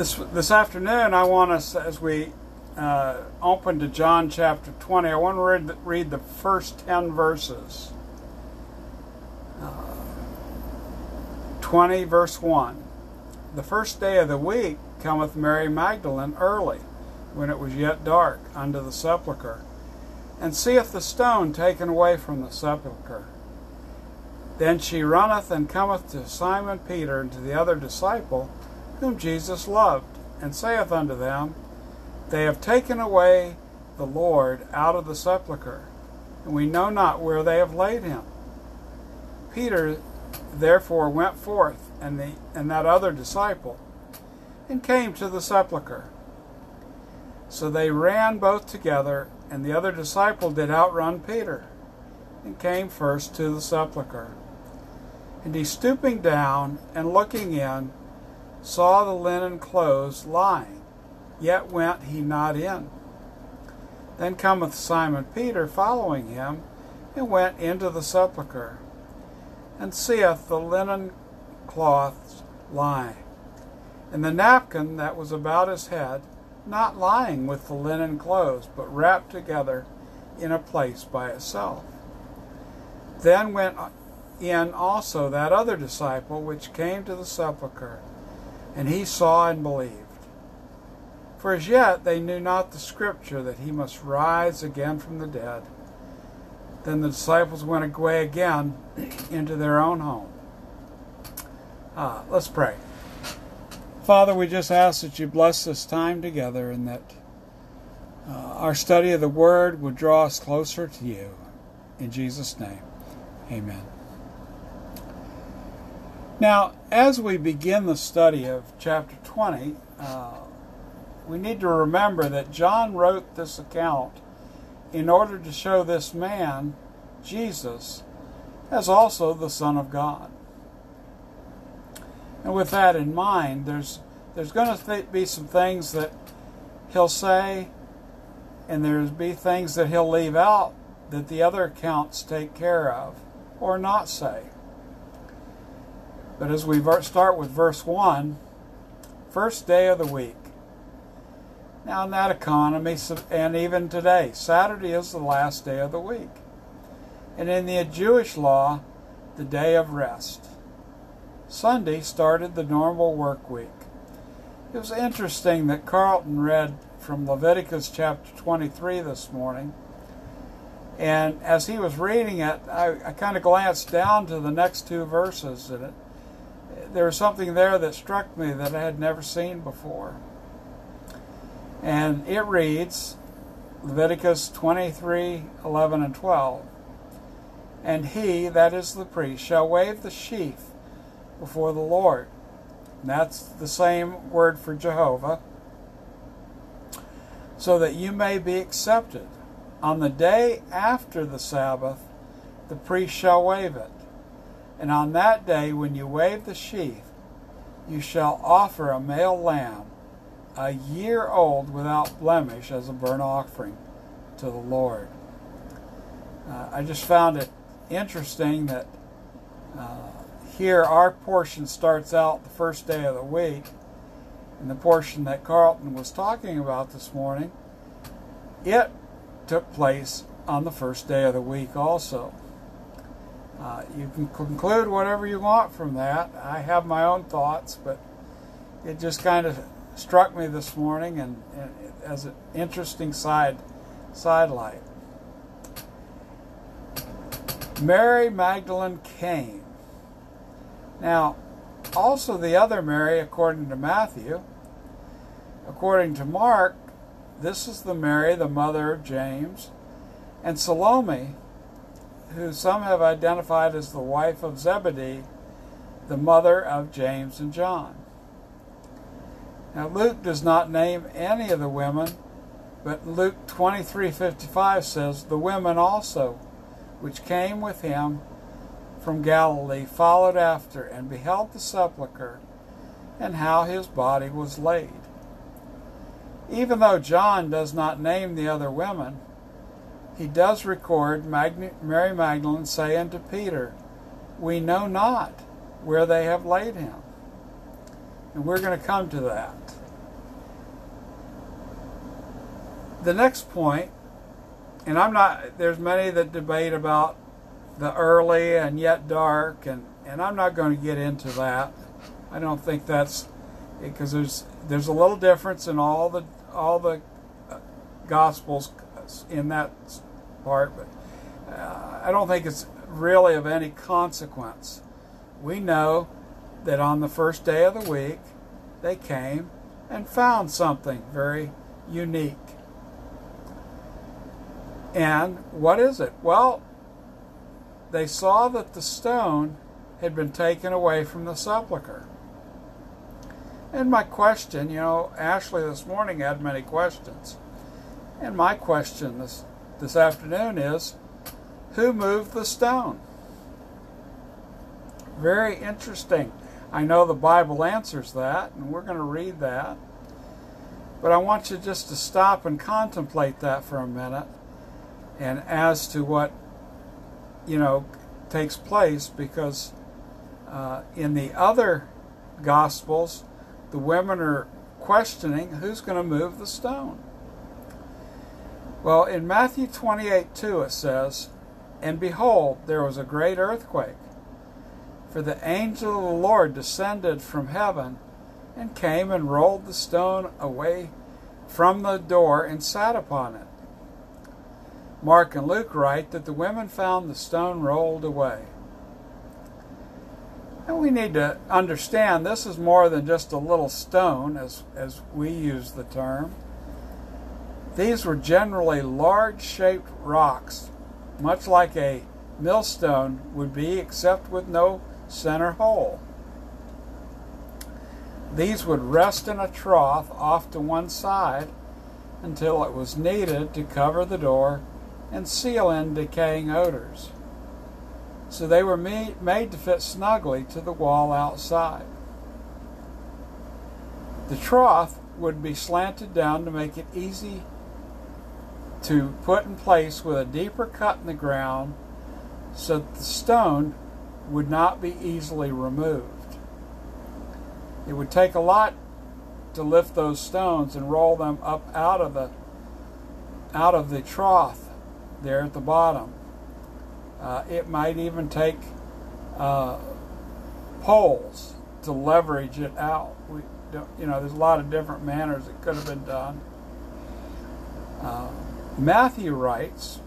this this afternoon, I want us as we uh, open to John chapter 20. I want to read, read the first 10 verses. Uh, 20 verse 1. The first day of the week cometh Mary Magdalene early, when it was yet dark, unto the sepulchre, and seeth the stone taken away from the sepulchre. Then she runneth and cometh to Simon Peter and to the other disciple, whom Jesus loved, and saith unto them, They have taken away the Lord out of the sepulchre, and we know not where they have laid him. Peter therefore went forth, and, the, and that other disciple, and came to the sepulchre. So they ran both together, and the other disciple did outrun Peter, and came first to the sepulchre. And he stooping down and looking in, saw the linen clothes lying, yet went he not in. Then cometh Simon Peter following him, and went into the sepulchre, and seeth the linen cloths lying, and the napkin that was about his head, not lying with the linen clothes, but wrapped together in a place by itself. Then went in also that other disciple which came to the sepulchre, and he saw and believed. For as yet they knew not the scripture that he must rise again from the dead. Then the disciples went away again into their own home. Ah, let's pray. Father, we just ask that you bless this time together and that uh, our study of the Word would draw us closer to you. In Jesus' name, amen. Now, as we begin the study of chapter 20, uh, we need to remember that John wrote this account in order to show this man, Jesus, as also the Son of God. And with that in mind, there's there's going to th- be some things that he'll say, and there's be things that he'll leave out that the other accounts take care of or not say. But as we start with verse 1, first day of the week. Now, in that economy, and even today, Saturday is the last day of the week. And in the Jewish law, the day of rest. Sunday started the normal work week. It was interesting that Carlton read from Leviticus chapter 23 this morning. And as he was reading it, I, I kind of glanced down to the next two verses, and it there was something there that struck me that I had never seen before. And it reads Leviticus 23 11 and 12. And he, that is the priest, shall wave the sheaf before the Lord. And that's the same word for Jehovah. So that you may be accepted. On the day after the Sabbath, the priest shall wave it. And on that day, when you wave the sheaf, you shall offer a male lamb, a year old without blemish, as a burnt offering to the Lord. Uh, I just found it interesting that uh, here our portion starts out the first day of the week, and the portion that Carlton was talking about this morning, it took place on the first day of the week also. Uh, you can conclude whatever you want from that. I have my own thoughts, but it just kind of struck me this morning and, and as an interesting side sidelight. Mary Magdalene came. Now, also the other Mary, according to Matthew, according to Mark, this is the Mary, the mother of James, and Salome, who some have identified as the wife of Zebedee, the mother of James and John. Now Luke does not name any of the women, but Luke 23:55 says the women also which came with him from Galilee followed after and beheld the sepulchre and how his body was laid. Even though John does not name the other women, he does record Magne- Mary Magdalene saying to Peter, We know not where they have laid him. And we're going to come to that. The next point, and I'm not, there's many that debate about the early and yet dark, and, and I'm not going to get into that. I don't think that's because there's there's a little difference in all the all the uh, gospels in that part, but uh, I don't think it's really of any consequence. We know that on the first day of the week they came and found something very unique. And what is it? Well, they saw that the stone had been taken away from the sepulchre. And my question, you know, Ashley this morning had many questions. And my question this, this afternoon is who moved the stone? Very interesting. I know the Bible answers that, and we're going to read that. But I want you just to stop and contemplate that for a minute and as to what, you know, takes place because uh, in the other Gospels, the women are questioning who's going to move the stone. Well, in Matthew 28 2, it says, And behold, there was a great earthquake, for the angel of the Lord descended from heaven and came and rolled the stone away from the door and sat upon it. Mark and Luke write that the women found the stone rolled away. And we need to understand this is more than just a little stone, as, as we use the term. These were generally large shaped rocks, much like a millstone would be, except with no center hole. These would rest in a trough off to one side until it was needed to cover the door and seal in decaying odors so they were made, to fit snugly to the wall outside. The trough would be slanted down to make it easy to put in place with a deeper cut in the ground so that the stone would not be easily removed. It would take a lot to lift those stones and roll them up out of the out of the trough there at the bottom. Uh, it might even take uh, poles to leverage it out. We don't, you know, there's a lot of different manners it could have been done. Uh, Matthew writes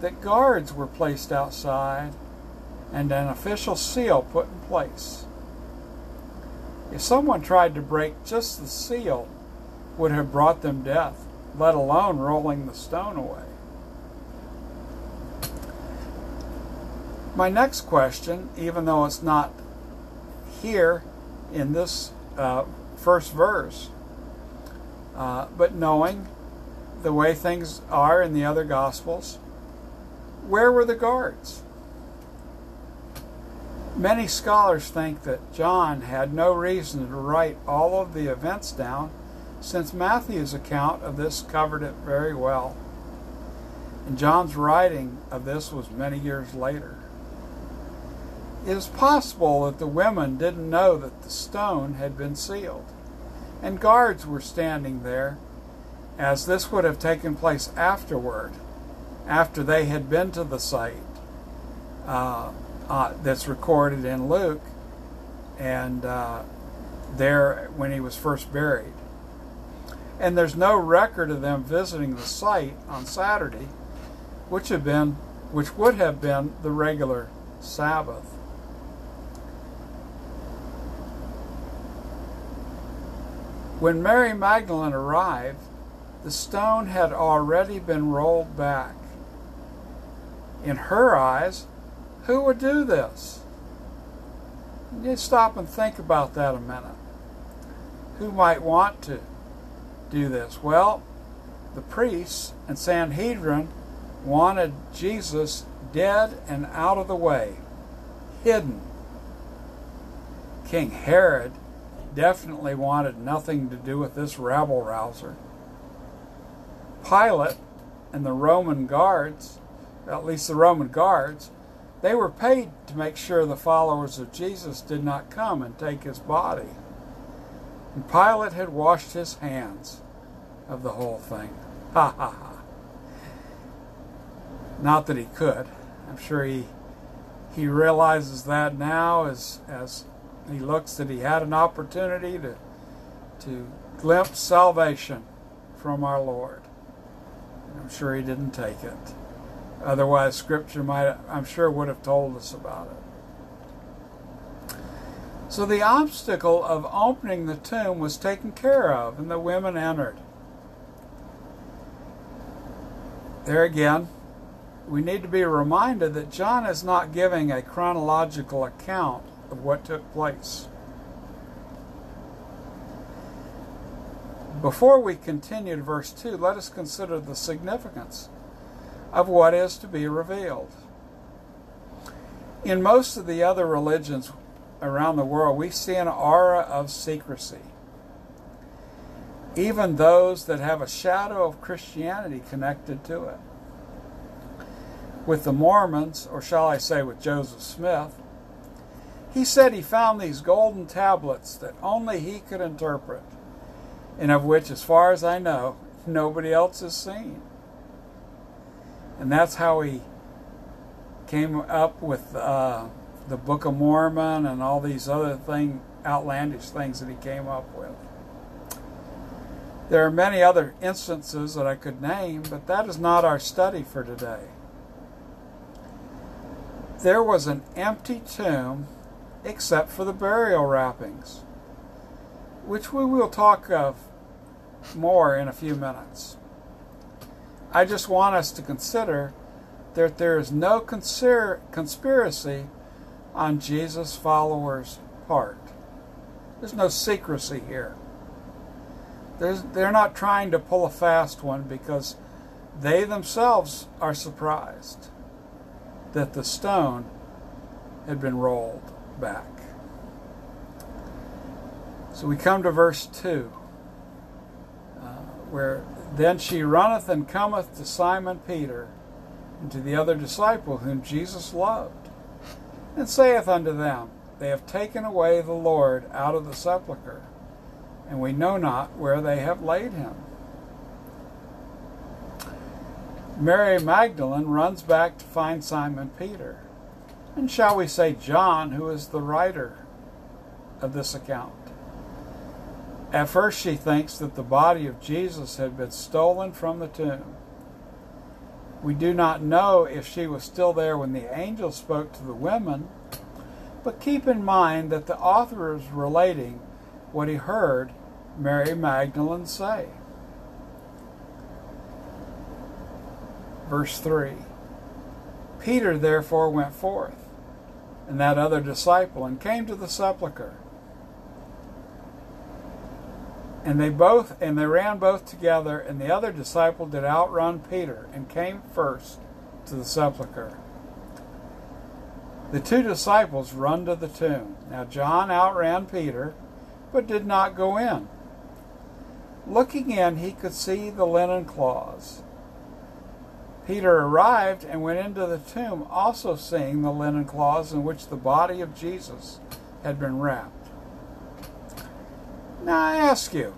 that guards were placed outside and an official seal put in place. If someone tried to break just the seal, would have brought them death, let alone rolling the stone away. My next question, even though it's not here in this uh, first verse, uh, but knowing the way things are in the other Gospels, where were the guards? Many scholars think that John had no reason to write all of the events down since Matthew's account of this covered it very well. And John's writing of this was many years later. It is possible that the women didn't know that the stone had been sealed, and guards were standing there, as this would have taken place afterward, after they had been to the site uh, uh, that's recorded in Luke, and uh, there when he was first buried. And there's no record of them visiting the site on Saturday, which had been, which would have been the regular Sabbath. When Mary Magdalene arrived, the stone had already been rolled back. In her eyes, who would do this? You stop and think about that a minute. Who might want to do this? Well, the priests and Sanhedrin wanted Jesus dead and out of the way, hidden. King Herod definitely wanted nothing to do with this rabble rouser. Pilate and the Roman guards, at least the Roman guards, they were paid to make sure the followers of Jesus did not come and take his body. And Pilate had washed his hands of the whole thing. Ha ha ha. Not that he could. I'm sure he he realizes that now as as he looks that he had an opportunity to to glimpse salvation from our Lord. I'm sure he didn't take it. Otherwise, Scripture might, I'm sure, would have told us about it. So the obstacle of opening the tomb was taken care of, and the women entered. There again, we need to be reminded that John is not giving a chronological account of what took place. Before we continue to verse 2, let us consider the significance of what is to be revealed. In most of the other religions around the world, we see an aura of secrecy. Even those that have a shadow of Christianity connected to it. With the Mormons, or shall I say with Joseph Smith, he said he found these golden tablets that only he could interpret and of which, as far as I know, nobody else has seen. And that's how he came up with uh, the Book of Mormon and all these other thing, outlandish things that he came up with. There are many other instances that I could name, but that is not our study for today. There was an empty tomb except for the burial wrappings which we will talk of more in a few minutes. I just want us to consider that there is no conspiracy on Jesus' followers' part. There's no secrecy here. There's, they're not trying to pull a fast one because they themselves are surprised that the stone had been rolled back. So we come to verse 2, uh, where then she runneth and cometh to Simon Peter and to the other disciple whom Jesus loved, and saith unto them, They have taken away the Lord out of the sepulchre, and we know not where they have laid him. Mary Magdalene runs back to find Simon Peter, and shall we say John, who is the writer of this account. At first, she thinks that the body of Jesus had been stolen from the tomb. We do not know if she was still there when the angel spoke to the women, but keep in mind that the author is relating what he heard Mary Magdalene say. Verse 3 Peter therefore went forth, and that other disciple, and came to the sepulchre. And they both and they ran both together, and the other disciple did outrun Peter, and came first to the sepulchre. The two disciples run to the tomb. Now John outran Peter, but did not go in. Looking in, he could see the linen cloths. Peter arrived and went into the tomb, also seeing the linen cloths in which the body of Jesus had been wrapped. Now I ask you,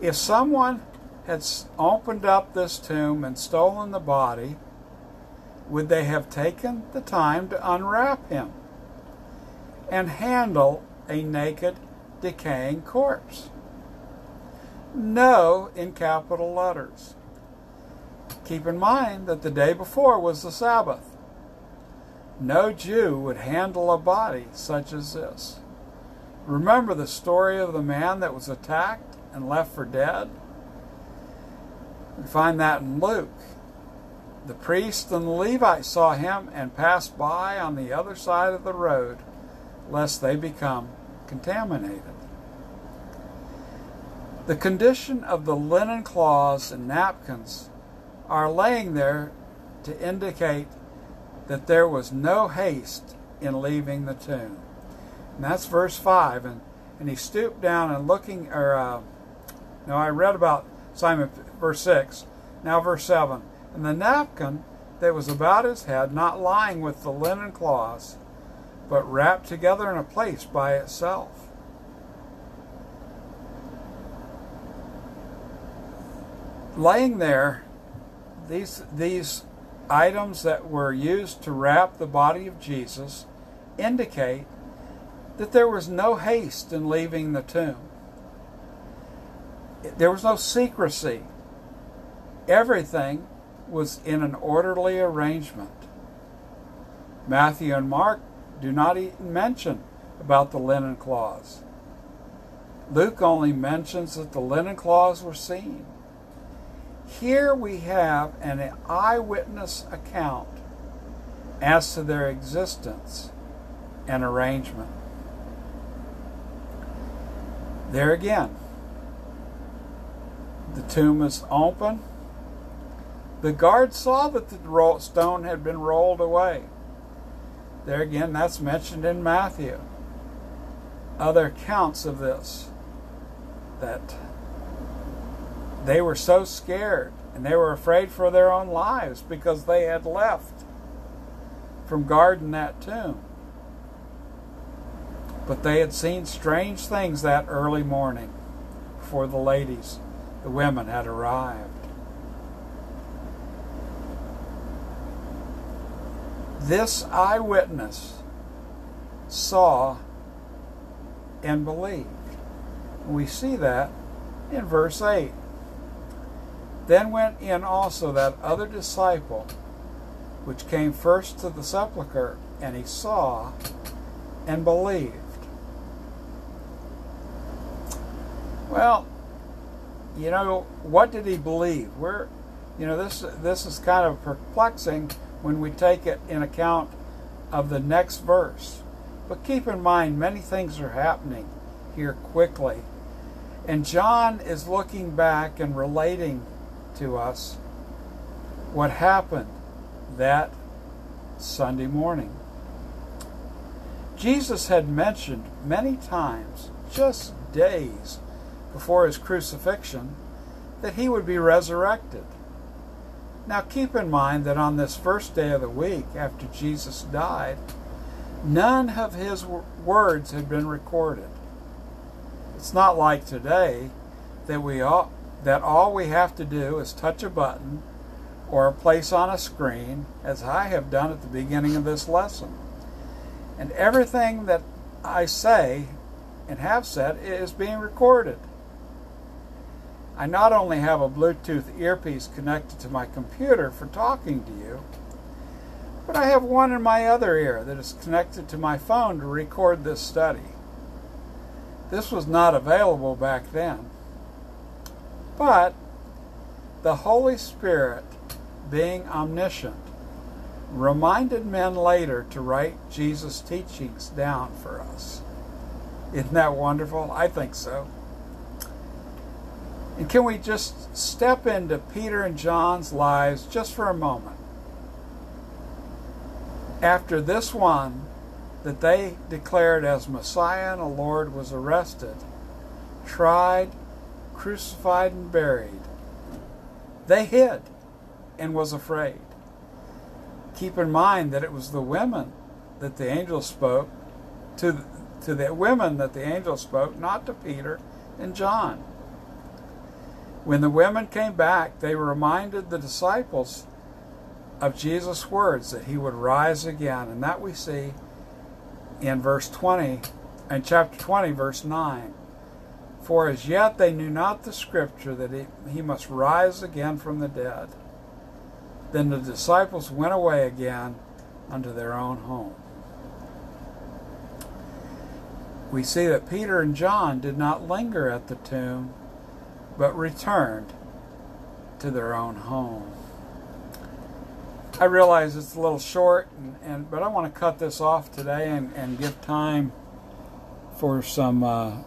if someone had opened up this tomb and stolen the body, would they have taken the time to unwrap him and handle a naked, decaying corpse? No, in capital letters. Keep in mind that the day before was the Sabbath. No Jew would handle a body such as this. Remember the story of the man that was attacked and left for dead? We find that in Luke. The priest and the Levite saw him and passed by on the other side of the road, lest they become contaminated. The condition of the linen cloths and napkins are laying there to indicate that there was no haste in leaving the tomb. And that's verse 5. And, and he stooped down and looking, or uh, no, I read about Simon, verse 6. Now, verse 7. And the napkin that was about his head, not lying with the linen cloths, but wrapped together in a place by itself. laying there, these these items that were used to wrap the body of Jesus indicate that there was no haste in leaving the tomb. There was no secrecy. Everything was in an orderly arrangement. Matthew and Mark do not even mention about the linen cloths. Luke only mentions that the linen cloths were seen. Here we have an eyewitness account as to their existence and arrangement. There again, the tomb is open. The guard saw that the stone had been rolled away. There again, that's mentioned in Matthew. Other accounts of this that they were so scared and they were afraid for their own lives because they had left from guarding that tomb. But they had seen strange things that early morning before the ladies, the women, had arrived. This eyewitness saw and believed. We see that in verse 8. Then went in also that other disciple which came first to the sepulchre, and he saw and believed. Well, you know, what did he believe? Where, you know, this this is kind of perplexing when we take it in account of the next verse. But keep in mind, many things are happening here quickly. And John is looking back and relating to us what happened that Sunday morning. Jesus had mentioned many times, just days before his crucifixion, that he would be resurrected. Now keep in mind that on this first day of the week after Jesus died, none of his words had been recorded. It's not like today that we all, that all we have to do is touch a button or a place on a screen, as I have done at the beginning of this lesson. And everything that I say and have said is being recorded. I not only have a Bluetooth earpiece connected to my computer for talking to you, but I have one in my other ear that is connected to my phone to record this study. This was not available back then. But the Holy Spirit, being omniscient, reminded men later to write Jesus' teachings down for us. Isn't that wonderful? I think so. And can we just step into Peter and John's lives just for a moment? After this one that they declared as Messiah and a Lord was arrested, tried, crucified, and buried, they hid and was afraid. Keep in mind that it was the women that the angel spoke to, to the women that the angel spoke, not to Peter and John. When the women came back, they reminded the disciples of Jesus' words that he would rise again. And that we see in verse 20, in chapter 20, verse 9. For as yet they knew not the scripture that he, he must rise again from the dead. Then the disciples went away again unto their own home. We see that Peter and John did not linger at the tomb but returned to their own home. I realize it's a little short, and, and but I want to cut this off today and, and give time for some uh,